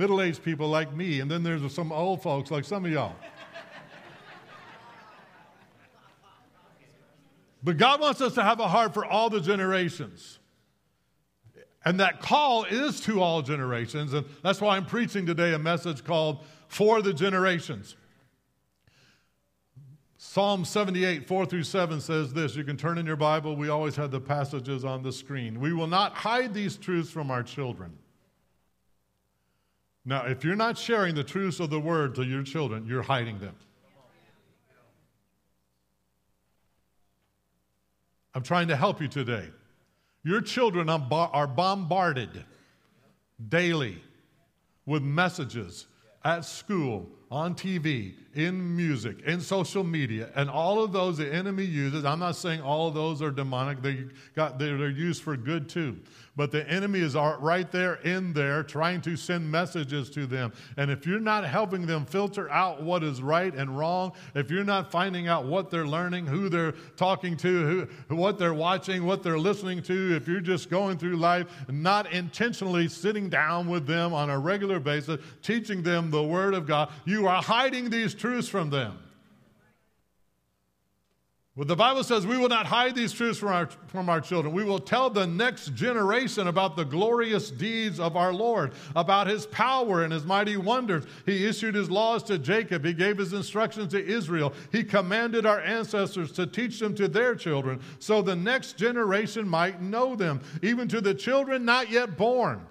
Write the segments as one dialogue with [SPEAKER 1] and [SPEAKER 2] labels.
[SPEAKER 1] middle aged people like me, and then there's some old folks like some of y'all. but God wants us to have a heart for all the generations. And that call is to all generations. And that's why I'm preaching today a message called For the Generations. Psalm 78, 4 through 7 says this. You can turn in your Bible. We always have the passages on the screen. We will not hide these truths from our children. Now, if you're not sharing the truths of the word to your children, you're hiding them. I'm trying to help you today. Your children are bombarded daily with messages at school, on TV, in music, in social media, and all of those the enemy uses. I'm not saying all of those are demonic, they got, they're used for good too. But the enemy is right there in there trying to send messages to them. And if you're not helping them filter out what is right and wrong, if you're not finding out what they're learning, who they're talking to, who, what they're watching, what they're listening to, if you're just going through life not intentionally sitting down with them on a regular basis, teaching them the Word of God, you are hiding these truths from them. Well, the Bible says we will not hide these truths from our, from our children. We will tell the next generation about the glorious deeds of our Lord, about his power and his mighty wonders. He issued his laws to Jacob, he gave his instructions to Israel. He commanded our ancestors to teach them to their children so the next generation might know them, even to the children not yet born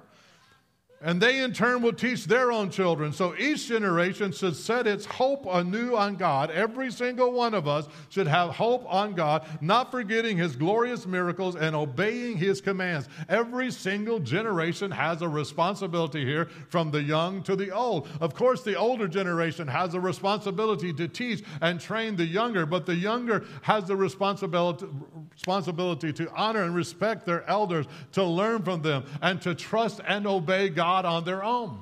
[SPEAKER 1] and they in turn will teach their own children. So each generation should set its hope anew on God. Every single one of us should have hope on God, not forgetting his glorious miracles and obeying his commands. Every single generation has a responsibility here, from the young to the old. Of course, the older generation has a responsibility to teach and train the younger, but the younger has the responsibility, responsibility to honor and respect their elders, to learn from them, and to trust and obey God God on their own.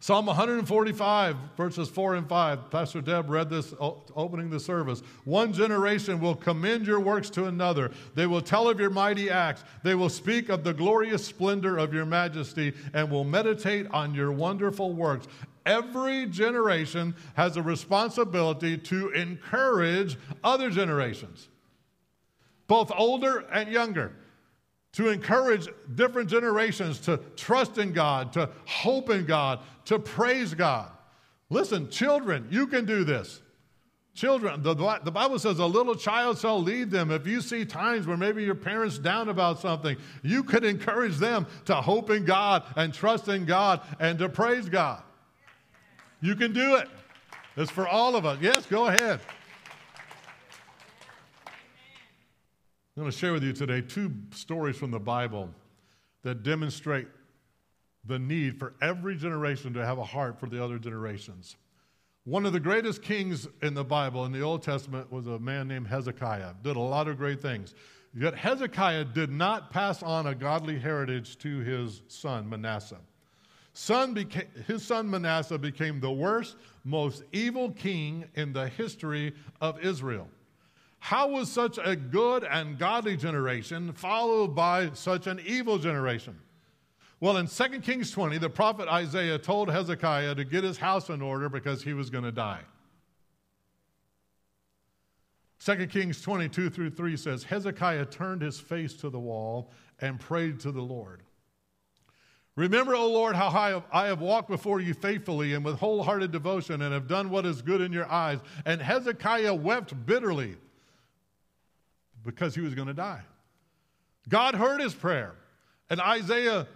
[SPEAKER 1] Psalm 145, verses 4 and 5. Pastor Deb read this opening the service. One generation will commend your works to another. They will tell of your mighty acts. They will speak of the glorious splendor of your majesty and will meditate on your wonderful works. Every generation has a responsibility to encourage other generations, both older and younger to encourage different generations to trust in God, to hope in God, to praise God. Listen, children, you can do this. Children, the, the Bible says a little child shall lead them. If you see times where maybe your parents down about something, you could encourage them to hope in God and trust in God and to praise God. You can do it. It's for all of us. Yes, go ahead. I'm going to share with you today two stories from the Bible that demonstrate the need for every generation to have a heart for the other generations. One of the greatest kings in the Bible in the Old Testament was a man named Hezekiah. Did a lot of great things. Yet Hezekiah did not pass on a godly heritage to his son Manasseh. Son became, his son Manasseh became the worst, most evil king in the history of Israel. How was such a good and godly generation followed by such an evil generation? Well, in 2 Kings 20, the prophet Isaiah told Hezekiah to get his house in order because he was going to die. 2 Kings 22 through 3 says Hezekiah turned his face to the wall and prayed to the Lord. Remember, O Lord, how I have walked before you faithfully and with wholehearted devotion and have done what is good in your eyes. And Hezekiah wept bitterly because he was going to die. God heard his prayer. And Isaiah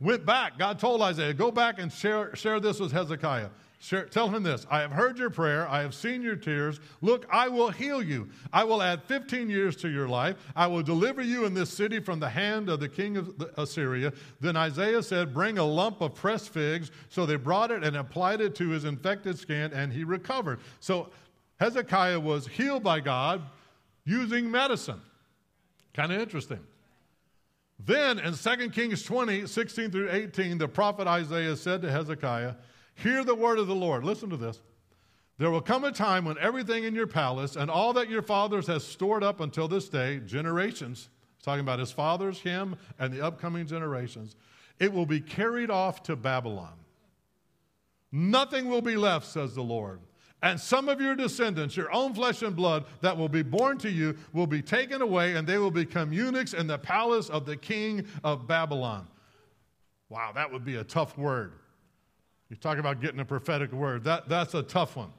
[SPEAKER 1] went back. God told Isaiah, go back and share, share this with Hezekiah. Share, tell him this I have heard your prayer. I have seen your tears. Look, I will heal you. I will add 15 years to your life. I will deliver you in this city from the hand of the king of Assyria. Then Isaiah said, Bring a lump of pressed figs. So they brought it and applied it to his infected skin, and he recovered. So Hezekiah was healed by God using medicine. Kind of interesting. Then in 2 Kings 20, 16 through 18, the prophet Isaiah said to Hezekiah, Hear the word of the Lord. Listen to this. There will come a time when everything in your palace and all that your fathers has stored up until this day, generations, talking about his fathers, him, and the upcoming generations, it will be carried off to Babylon. Nothing will be left, says the Lord. And some of your descendants, your own flesh and blood, that will be born to you, will be taken away, and they will become eunuchs in the palace of the king of Babylon. Wow, that would be a tough word. You talk about getting a prophetic word. That, that's a tough one.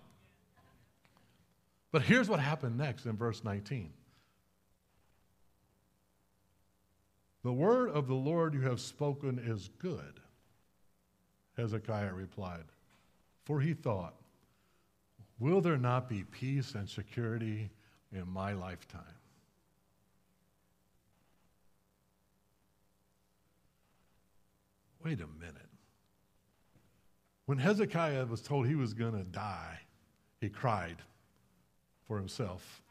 [SPEAKER 1] But here's what happened next in verse 19. The word of the Lord you have spoken is good, Hezekiah replied. For he thought, Will there not be peace and security in my lifetime? Wait a minute. When Hezekiah was told he was going to die, he cried for himself.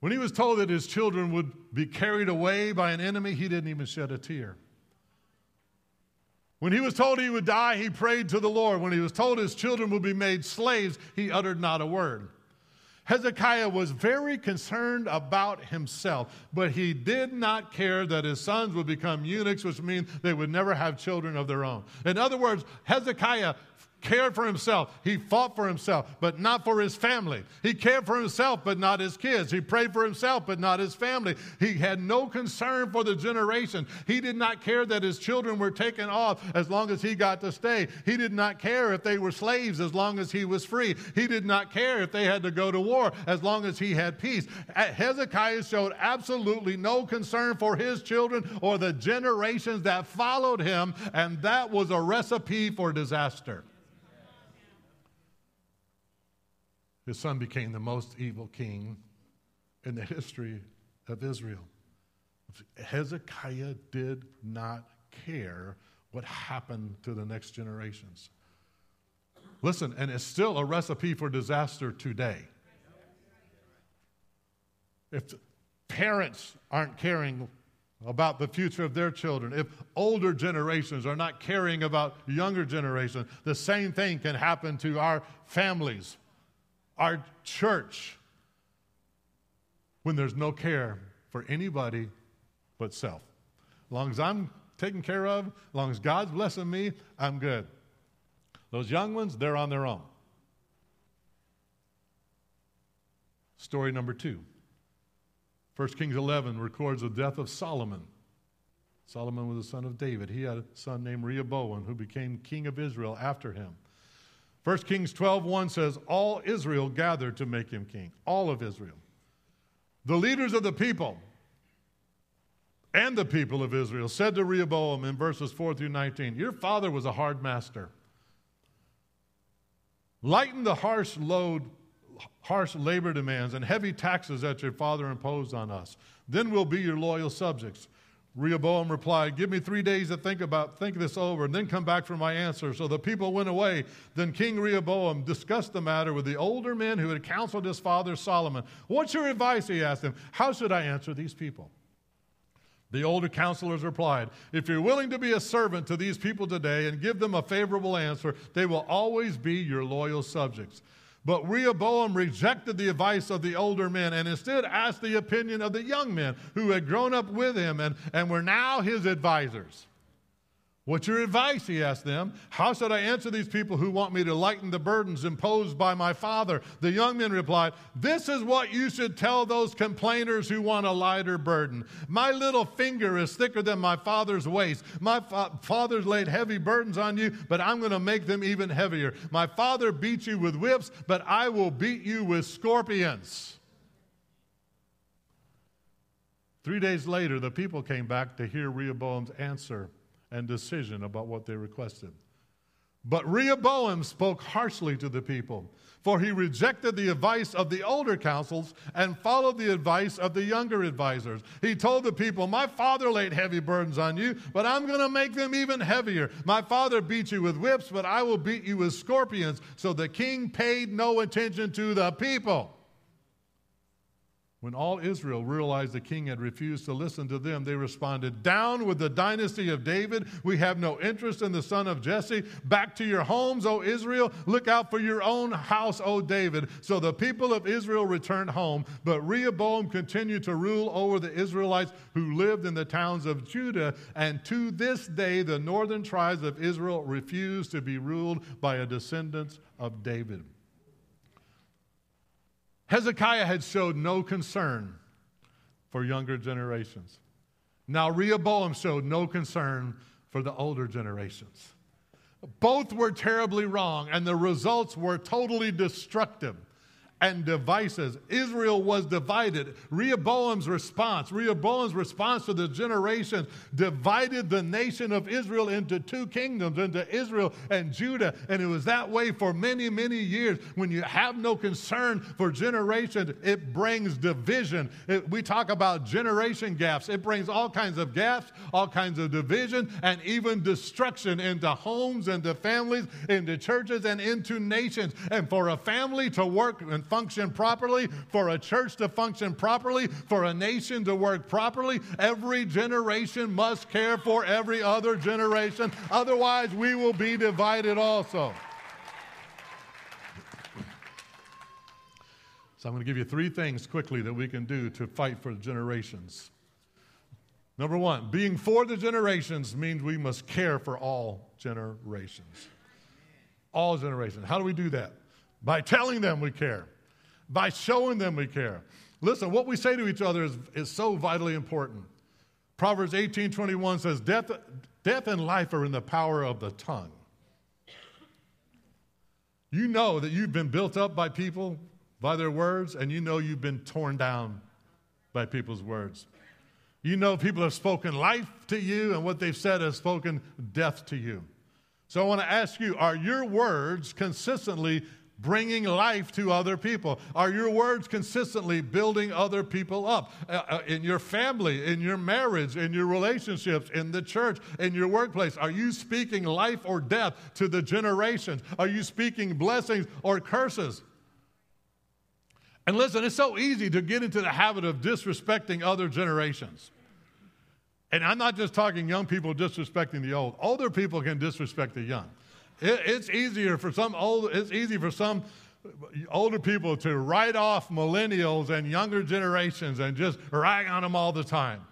[SPEAKER 1] When he was told that his children would be carried away by an enemy, he didn't even shed a tear. When he was told he would die, he prayed to the Lord. When he was told his children would be made slaves, he uttered not a word. Hezekiah was very concerned about himself, but he did not care that his sons would become eunuchs, which means they would never have children of their own. In other words, Hezekiah cared for himself. He fought for himself, but not for his family. He cared for himself, but not his kids. He prayed for himself, but not his family. He had no concern for the generation. He did not care that his children were taken off as long as he got to stay. He did not care if they were slaves as long as he was free. He did not care if they had to go to war as long as he had peace. Hezekiah showed absolutely no concern for his children or the generations that followed him, and that was a recipe for disaster. His son became the most evil king in the history of Israel. Hezekiah did not care what happened to the next generations. Listen, and it's still a recipe for disaster today. If parents aren't caring about the future of their children, if older generations are not caring about younger generations, the same thing can happen to our families our church when there's no care for anybody but self. As long as I'm taken care of, as long as God's blessing me, I'm good. Those young ones, they're on their own. Story number two. 1 Kings 11 records the death of Solomon. Solomon was the son of David. He had a son named Rehoboam who became king of Israel after him. 1 Kings 12 1 says, All Israel gathered to make him king. All of Israel. The leaders of the people and the people of Israel said to Rehoboam in verses 4 through 19, Your father was a hard master. Lighten the harsh load, harsh labor demands, and heavy taxes that your father imposed on us. Then we'll be your loyal subjects. Rehoboam replied, Give me three days to think about, think this over, and then come back for my answer. So the people went away. Then King Rehoboam discussed the matter with the older men who had counseled his father Solomon. What's your advice? He asked them. How should I answer these people? The older counselors replied, If you're willing to be a servant to these people today and give them a favorable answer, they will always be your loyal subjects. But Rehoboam rejected the advice of the older men and instead asked the opinion of the young men who had grown up with him and, and were now his advisors. What's your advice? He asked them. How should I answer these people who want me to lighten the burdens imposed by my father? The young men replied, This is what you should tell those complainers who want a lighter burden. My little finger is thicker than my father's waist. My fa- father's laid heavy burdens on you, but I'm going to make them even heavier. My father beat you with whips, but I will beat you with scorpions. Three days later, the people came back to hear Rehoboam's answer and decision about what they requested. But Rehoboam spoke harshly to the people, for he rejected the advice of the older councils and followed the advice of the younger advisors. He told the people, My father laid heavy burdens on you, but I'm going to make them even heavier. My father beat you with whips, but I will beat you with scorpions. So the king paid no attention to the people. When all Israel realized the king had refused to listen to them, they responded, Down with the dynasty of David. We have no interest in the son of Jesse. Back to your homes, O Israel. Look out for your own house, O David. So the people of Israel returned home, but Rehoboam continued to rule over the Israelites who lived in the towns of Judah. And to this day, the northern tribes of Israel refuse to be ruled by a descendant of David. Hezekiah had showed no concern for younger generations. Now, Rehoboam showed no concern for the older generations. Both were terribly wrong, and the results were totally destructive and devices. Israel was divided. Rehoboam's response, Rehoboam's response to the generation divided the nation of Israel into two kingdoms, into Israel and Judah. And it was that way for many, many years. When you have no concern for generations, it brings division. It, we talk about generation gaps. It brings all kinds of gaps, all kinds of division, and even destruction into homes, into families, into churches, and into nations. And for a family to work and function properly, for a church to function properly, for a nation to work properly, every generation must care for every other generation. Otherwise, we will be divided also. So, I'm going to give you three things quickly that we can do to fight for the generations. Number one, being for the generations means we must care for all generations. All generations. How do we do that? By telling them we care by showing them we care. Listen, what we say to each other is, is so vitally important. Proverbs 18 21 says, death, death and life are in the power of the tongue. You know that you've been built up by people, by their words, and you know you've been torn down by people's words. You know people have spoken life to you, and what they've said has spoken death to you. So I want to ask you are your words consistently bringing life to other people? Are your words consistently building other people up uh, uh, in your family, in your marriage, in your relationships, in the church, in your workplace? Are you speaking life or death to the generations? Are you speaking blessings or curses? And listen, it's so easy to get into the habit of disrespecting other generations. And I'm not just talking young people disrespecting the old. Older people can disrespect the young. It, it's easier for some old, it's easy for some older people to write off millennials and younger generations and just rag on them all the time.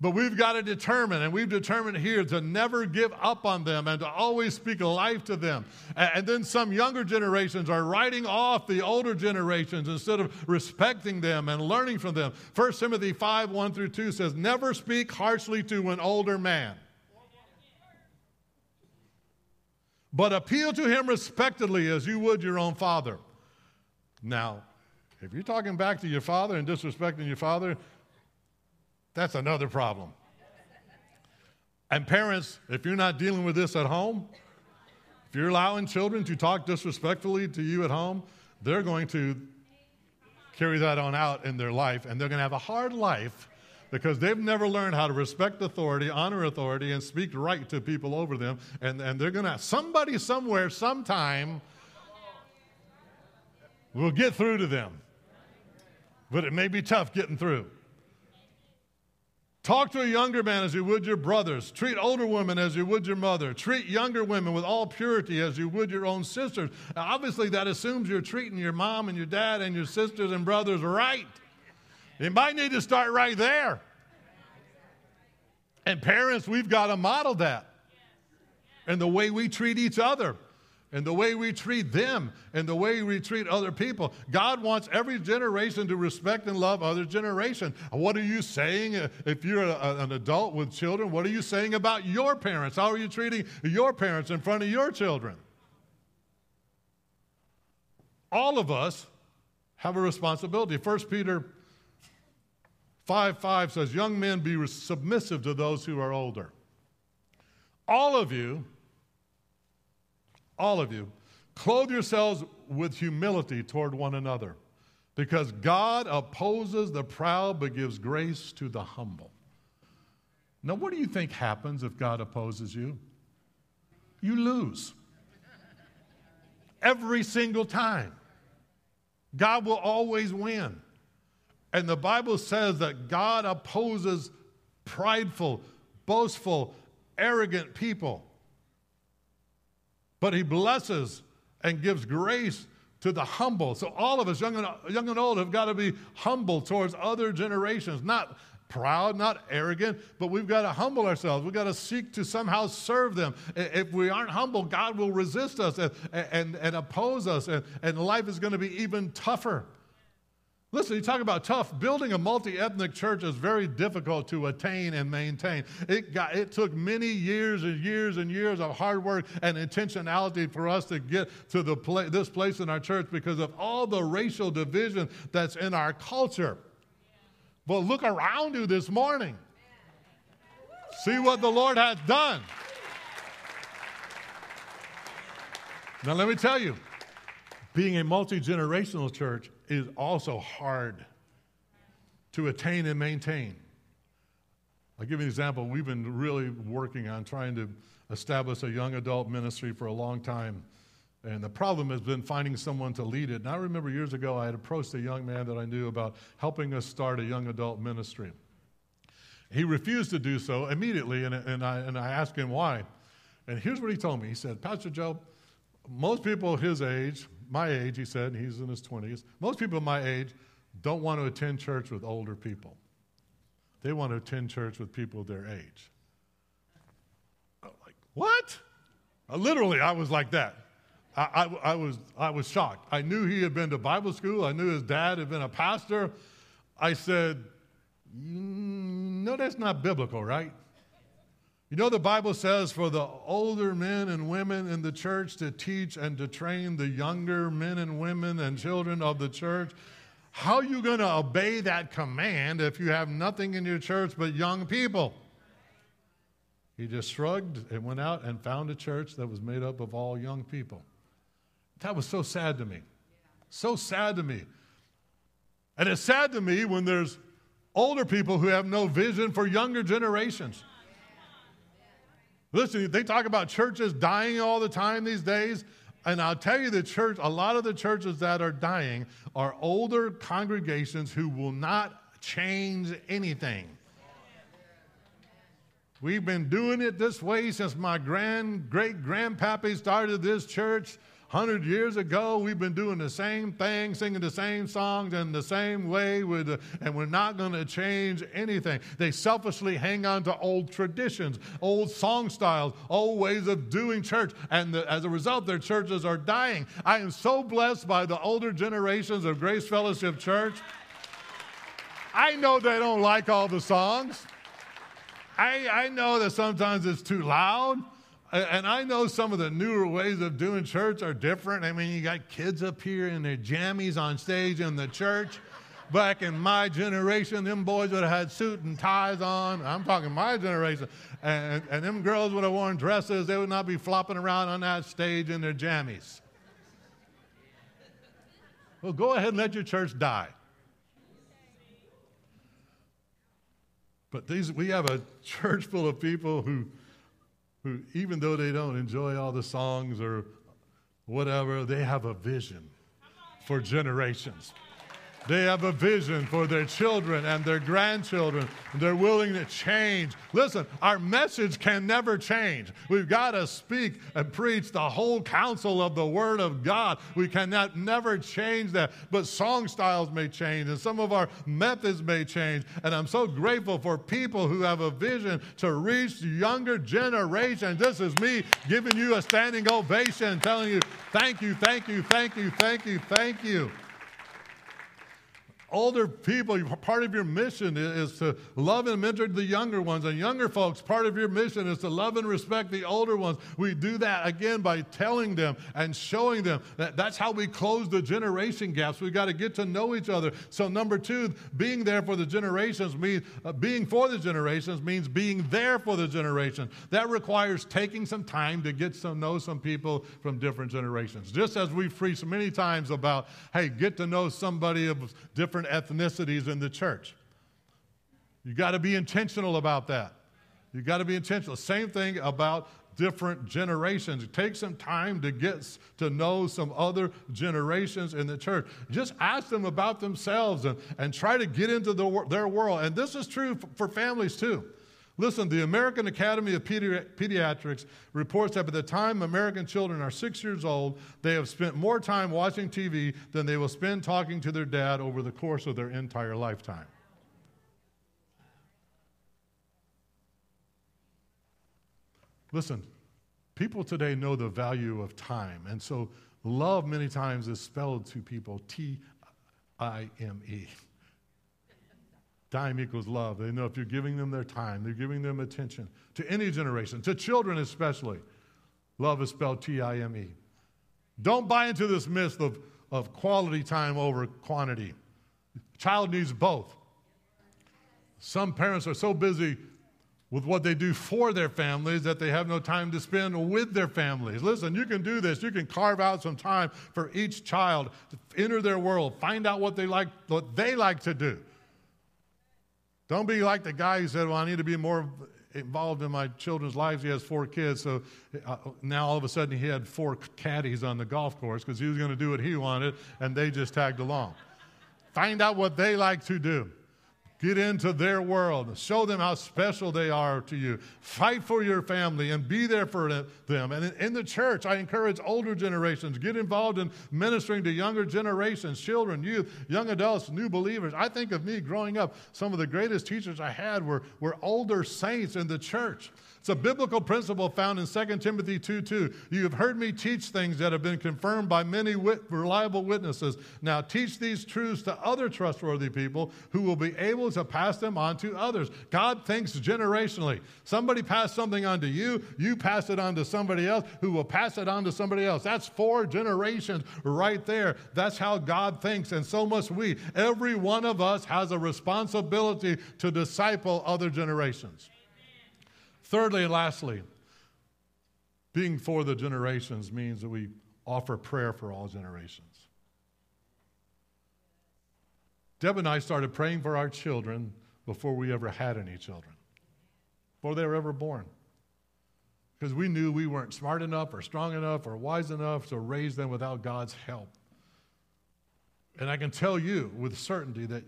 [SPEAKER 1] But we've got to determine, and we've determined here to never give up on them and to always speak life to them. And then some younger generations are writing off the older generations instead of respecting them and learning from them. 1 Timothy 5 1 through 2 says, Never speak harshly to an older man but appeal to him respectfully as you would your own father. Now, if you're talking back to your father and disrespecting your father, that's another problem. And parents, if you're not dealing with this at home, if you're allowing children to talk disrespectfully to you at home, they're going to carry that on out in their life, and they're going to have a hard life because they've never learned how to respect authority, honor authority, and speak right to people over them. And, and they're going to, somebody somewhere, sometime, will get through to them. But it may be tough getting through. Talk to a younger man as you would your brothers. Treat older women as you would your mother. Treat younger women with all purity as you would your own sisters. Now, obviously, that assumes you're treating your mom and your dad and your sisters and brothers right. You might need to start right there. And parents, we've got to model that. And the way we treat each other, and the way we treat them, and the way we treat other people. God wants every generation to respect and love other generation. What are you saying uh, if you're a, an adult with children? What are you saying about your parents? How are you treating your parents in front of your children? All of us have a responsibility. First Peter 5 5 says, Young men, be submissive to those who are older. All of you, all of you, clothe yourselves with humility toward one another, because God opposes the proud but gives grace to the humble. Now, what do you think happens if God opposes you? You lose. Every single time. God will always win. And the Bible says that God opposes prideful, boastful, arrogant people. But he blesses and gives grace to the humble. So all of us, young and, young and old, have got to be humble towards other generations, not proud, not arrogant, but we've got to humble ourselves. We've got to seek to somehow serve them. If we aren't humble, God will resist us and, and, and oppose us, and, and life is going to be even tougher. Listen, you talk about tough. Building a multi ethnic church is very difficult to attain and maintain. It, got, it took many years and years and years of hard work and intentionality for us to get to the pla- this place in our church because of all the racial division that's in our culture. But look around you this morning. See what the Lord has done. Now, let me tell you, being a multi generational church is also hard to attain and maintain. I'll give you an example. We've been really working on trying to establish a young adult ministry for a long time. And the problem has been finding someone to lead it. And I remember years ago, I had approached a young man that I knew about helping us start a young adult ministry. He refused to do so immediately, and, and, I, and I asked him why. And here's what he told me He said, Pastor Joe, most people his age, my age, he said, he's in his 20s, most people my age don't want to attend church with older people. They want to attend church with people their age. I'm like, what? Uh, literally, I was like that. I, I, I, was, I was shocked. I knew he had been to Bible school, I knew his dad had been a pastor. I said, No, that's not biblical, right? You know, the Bible says for the older men and women in the church to teach and to train the younger men and women and children of the church. How are you going to obey that command if you have nothing in your church but young people? He just shrugged and went out and found a church that was made up of all young people. That was so sad to me. So sad to me. And it's sad to me when there's older people who have no vision for younger generations. Listen, they talk about churches dying all the time these days. And I'll tell you, the church, a lot of the churches that are dying are older congregations who will not change anything. We've been doing it this way since my grand great grandpappy started this church 100 years ago, we've been doing the same thing, singing the same songs in the same way, with, and we're not going to change anything. They selfishly hang on to old traditions, old song styles, old ways of doing church, and the, as a result, their churches are dying. I am so blessed by the older generations of Grace Fellowship Church. I know they don't like all the songs. I, I know that sometimes it's too loud. And I know some of the newer ways of doing church are different. I mean, you got kids up here in their jammies on stage in the church. Back in my generation, them boys would have had suit and ties on. I'm talking my generation. And, and them girls would have worn dresses. They would not be flopping around on that stage in their jammies. Well, go ahead and let your church die. But these, we have a church full of people who who, even though they don't enjoy all the songs or whatever, they have a vision for generations. They have a vision for their children and their grandchildren. And they're willing to change. Listen, our message can never change. We've got to speak and preach the whole counsel of the Word of God. We cannot never change that. But song styles may change, and some of our methods may change. And I'm so grateful for people who have a vision to reach younger generation. This is me giving you a standing ovation, telling you, thank you, thank you, thank you, thank you, thank you. Older people, part of your mission is to love and mentor the younger ones. And younger folks, part of your mission is to love and respect the older ones. We do that again by telling them and showing them that that's how we close the generation gaps. We've got to get to know each other. So, number two, being there for the generations means uh, being for the generations means being there for the generation. That requires taking some time to get to know some people from different generations. Just as we've preached many times about, hey, get to know somebody of different different ethnicities in the church. You got to be intentional about that. You got to be intentional. Same thing about different generations. Take some time to get to know some other generations in the church. Just ask them about themselves and, and try to get into the, their world. And this is true for families too. Listen, the American Academy of Pedi- Pediatrics reports that by the time American children are six years old, they have spent more time watching TV than they will spend talking to their dad over the course of their entire lifetime. Listen, people today know the value of time, and so love many times is spelled to people T I M E. Time equals love. They know if you're giving them their time, they're giving them attention to any generation, to children especially. Love is spelled T I M E. Don't buy into this myth of, of quality time over quantity. Child needs both. Some parents are so busy with what they do for their families that they have no time to spend with their families. Listen, you can do this. You can carve out some time for each child to enter their world, find out what they like, what they like to do. Don't be like the guy who said, Well, I need to be more involved in my children's lives. He has four kids, so uh, now all of a sudden he had four caddies on the golf course because he was going to do what he wanted, and they just tagged along. Find out what they like to do. Get into their world. Show them how special they are to you. Fight for your family and be there for them. And in the church, I encourage older generations get involved in ministering to younger generations, children, youth, young adults, new believers. I think of me growing up, some of the greatest teachers I had were, were older saints in the church. It's a biblical principle found in 2 Timothy 2 2. You have heard me teach things that have been confirmed by many wit- reliable witnesses. Now teach these truths to other trustworthy people who will be able to pass them on to others. God thinks generationally. Somebody passed something on to you, you pass it on to somebody else who will pass it on to somebody else. That's four generations right there. That's how God thinks, and so must we. Every one of us has a responsibility to disciple other generations. Thirdly and lastly, being for the generations means that we offer prayer for all generations. Deb and I started praying for our children before we ever had any children, before they were ever born. Because we knew we weren't smart enough or strong enough or wise enough to raise them without God's help. And I can tell you with certainty that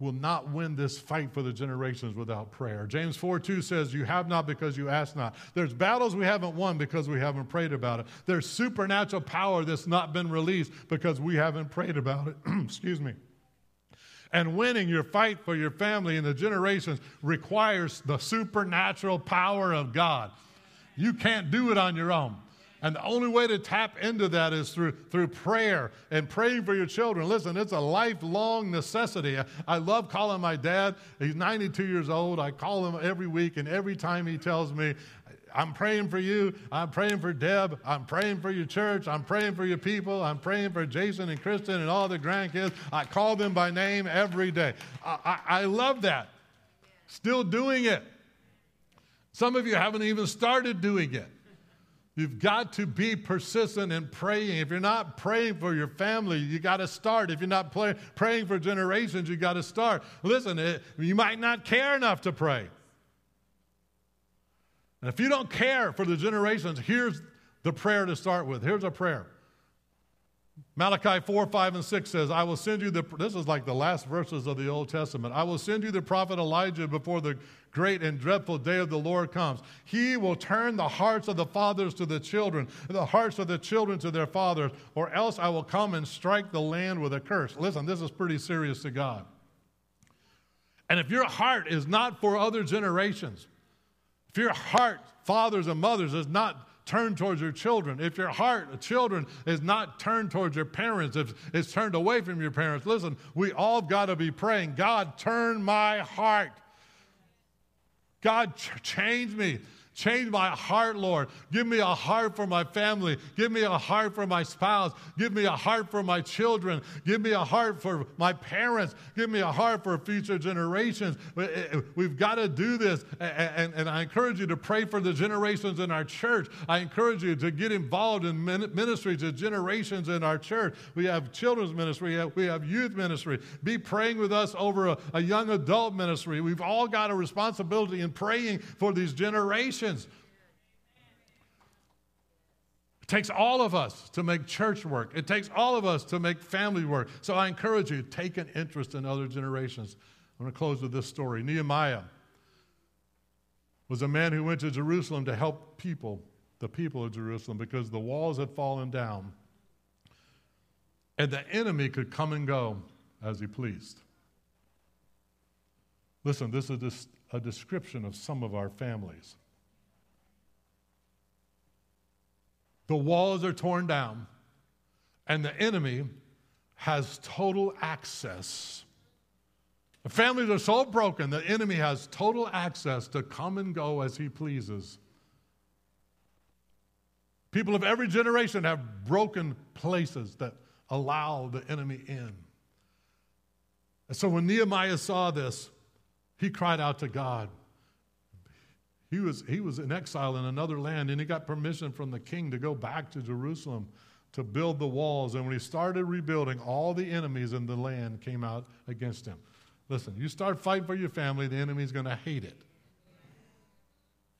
[SPEAKER 1] will not win this fight for the generations without prayer. James 4 2 says, You have not because you ask not. There's battles we haven't won because we haven't prayed about it. There's supernatural power that's not been released because we haven't prayed about it. Excuse me. And winning your fight for your family and the generations requires the supernatural power of God. You can't do it on your own. And the only way to tap into that is through, through prayer and praying for your children. Listen, it's a lifelong necessity. I love calling my dad. He's 92 years old. I call him every week, and every time he tells me, I'm praying for you. I'm praying for Deb. I'm praying for your church. I'm praying for your people. I'm praying for Jason and Kristen and all the grandkids. I call them by name every day. I, I, I love that. Still doing it. Some of you haven't even started doing it. You've got to be persistent in praying. If you're not praying for your family, you got to start. If you're not play, praying for generations, you got to start. Listen, it, you might not care enough to pray. And if you don't care for the generations, here's the prayer to start with. Here's a prayer. Malachi 4, 5, and 6 says, I will send you the, this is like the last verses of the Old Testament. I will send you the prophet Elijah before the great and dreadful day of the Lord comes. He will turn the hearts of the fathers to the children, the hearts of the children to their fathers, or else I will come and strike the land with a curse. Listen, this is pretty serious to God. And if your heart is not for other generations, if your heart, fathers and mothers, is not turned towards your children, if your heart, children, is not turned towards your parents, if it's turned away from your parents, listen, we all got to be praying, God, turn my heart God, change me. Change my heart, Lord. Give me a heart for my family. Give me a heart for my spouse. Give me a heart for my children. Give me a heart for my parents. Give me a heart for future generations. Eh, eh, we've got to do this. And, I encourage you to pray for the generations in our church. I encourage you to get involved in ministry to generations in our church. We have children's ministry, we have, youth ministry. Be praying with us over a young adult ministry. We've all got a responsibility in praying for these generations. Takes all of us to make church work. It takes all of us to make family work. So I encourage you, to take an interest in other generations. I'm going to close with this story. Nehemiah was a man who went to Jerusalem to help people, the people of Jerusalem, because the walls had fallen down and the enemy could come and go as he pleased. Listen, this is a description of some of our families. The walls are torn down, and the enemy has total access. The families are so broken, the enemy has total access to come and go as he pleases. People of every generation have broken places that allow the enemy in. And so when Nehemiah saw this, he cried out to God. He was, he was in exile in another land, and he got permission from the king to go back to Jerusalem to build the walls. And when he started rebuilding, all the enemies in the land came out against him. Listen, you start fighting for your family, the enemy's going to hate it.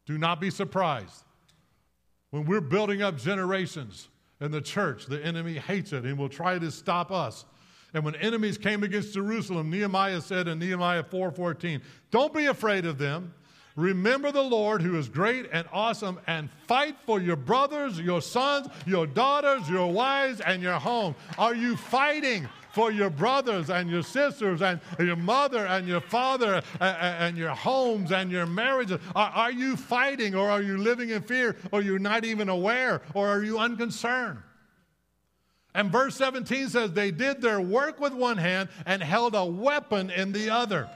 [SPEAKER 1] Do not be surprised. When we're building up generations in the church, the enemy hates it and will try to stop us. And when enemies came against Jerusalem, Nehemiah said in Nehemiah 4:14, "Don't be afraid of them. Remember the Lord who is great and awesome and fight for your brothers, your sons, your daughters, your wives, and your home. Are you fighting for your brothers and your sisters and your mother and your father and, your homes and your marriages? Are, are you fighting or are you living in fear or you're not even aware or are you unconcerned? And verse 17 says, They did their work with one hand and held a weapon in the other.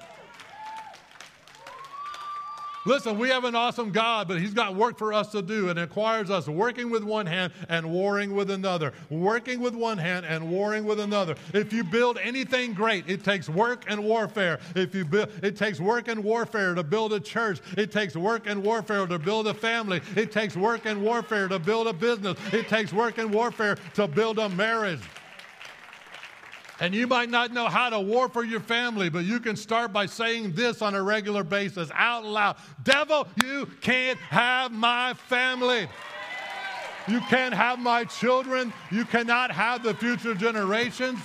[SPEAKER 1] Listen, we have an awesome God, but He's got work for us to do and requires us working with one hand and warring with another. Working with one hand and warring with another. If you build anything great, it takes work and warfare. If you build, it takes work and warfare to build a church. It takes work and warfare to build a family. It takes work and warfare to build a business. It takes work and warfare to build a marriage. And you might not know how to war for your family, but you can start by saying this on a regular basis out loud Devil, you can't have my family. You can't have my children. You cannot have the future generations.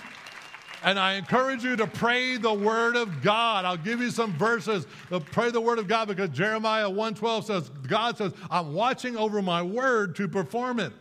[SPEAKER 1] And I encourage you to pray the word of God. I'll give you some verses. Uh, pray the word of God because Jeremiah 1:12 says, God says, I'm watching over my word to perform it.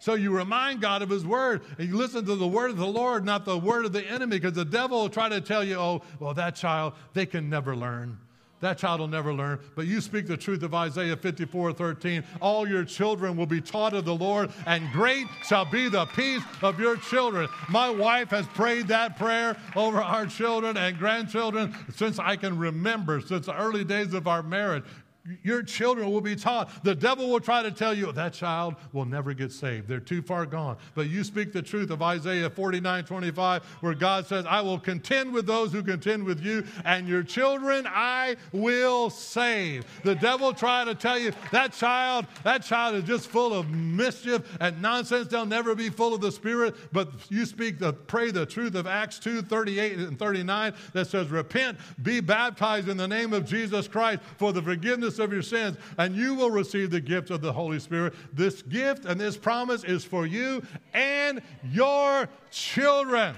[SPEAKER 1] So you remind God of His word and you listen to the word of the Lord, not the word of the enemy, because the devil will try to tell you, oh, well, that child, they can never learn. That child will never learn. But you speak the truth of Isaiah 54 13. All your children will be taught of the Lord, and great shall be the peace of your children. My wife has prayed that prayer over our children and grandchildren since I can remember, since the early days of our marriage your children will be taught. The devil will try to tell you that child will never get saved. They're too far gone. But you speak the truth of Isaiah 49 25, where God says, I will contend with those who contend with you, and your children I will save. The devil try to tell you that child, that child is just full of mischief and nonsense. They'll never be full of the Spirit. But you speak the pray the truth of Acts 2 38 and 39 that says, Repent, be baptized in the name of Jesus Christ for the forgiveness of your sins, and you will receive the gift of the Holy Spirit. This gift and this promise is for you and your children.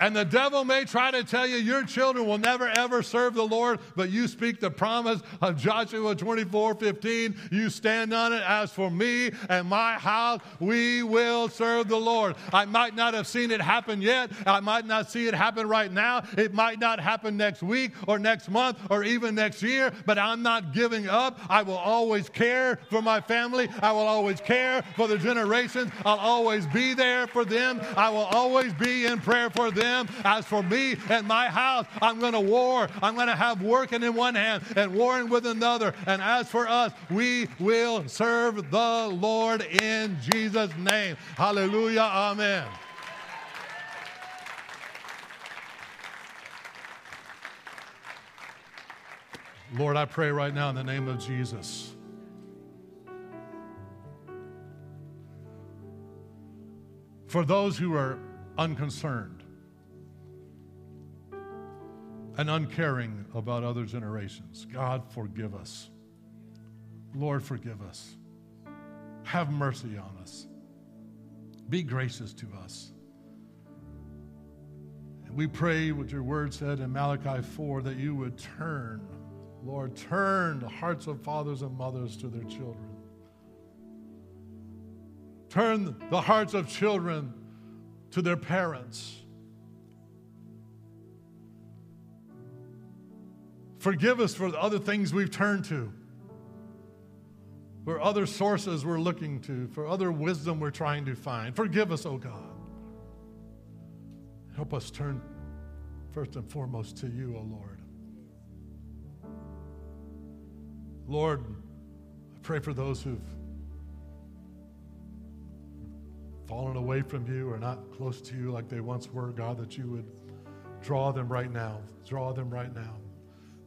[SPEAKER 1] And the devil may try to tell you your children will never ever serve the Lord, but you speak the promise of Joshua 24 15. You stand on it. As for me and my house, we will serve the Lord. I might not have seen it happen yet. I might not see it happen right now. It might not happen next week or next month or even next year, but I'm not giving up. I will always care for my family. I will always care for the generations. I'll always be there for them. I will always be in prayer for them them. As for me and my house, I'm going to war. I'm going to have working in one hand and warring with another. And as for us, we will serve the Lord in Jesus' name. Hallelujah. Amen. Lord, I pray right now in the name of Jesus. For those who are unconcerned, and uncaring about other generations. God, forgive us. Lord, forgive us. have mercy on us. Be gracious to us. And we pray what your word said in Malachi 4 that you would turn, Lord, turn the hearts of fathers and mothers to their children. Turn the hearts of children to their parents. Forgive us for the other things we've turned to, for other sources we're looking to, for other wisdom we're trying to find. Forgive us, oh God. Help us turn first and foremost to you, O oh Lord. Lord, I pray for those who've fallen away from you or not close to you like they once were, God, that you would draw them right now. Draw them right now.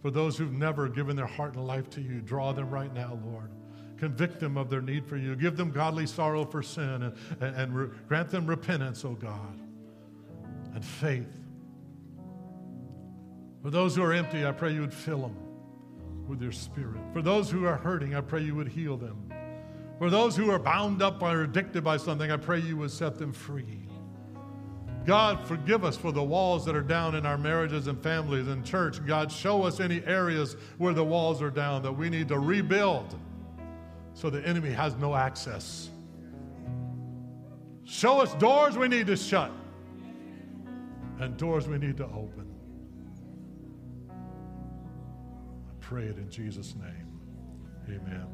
[SPEAKER 1] For those who've never given their heart and life to you, draw them right now, Lord. Convict them of their need for you. Give them godly sorrow for sin and, and, and re- grant them repentance, O oh God, and faith. For those who are empty, I pray you would fill them with your spirit. For those who are hurting, I pray you would heal them. For those who are bound up or addicted by something, I pray you would set them free. God, forgive us for the walls that are down in our marriages and families and church. God, show us any areas where the walls are down that we need to rebuild so the enemy has no access. Show us doors we need to shut and doors we need to open. I pray it in Jesus' name. Amen.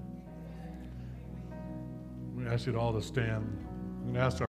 [SPEAKER 1] We ask you all to stand. To ask our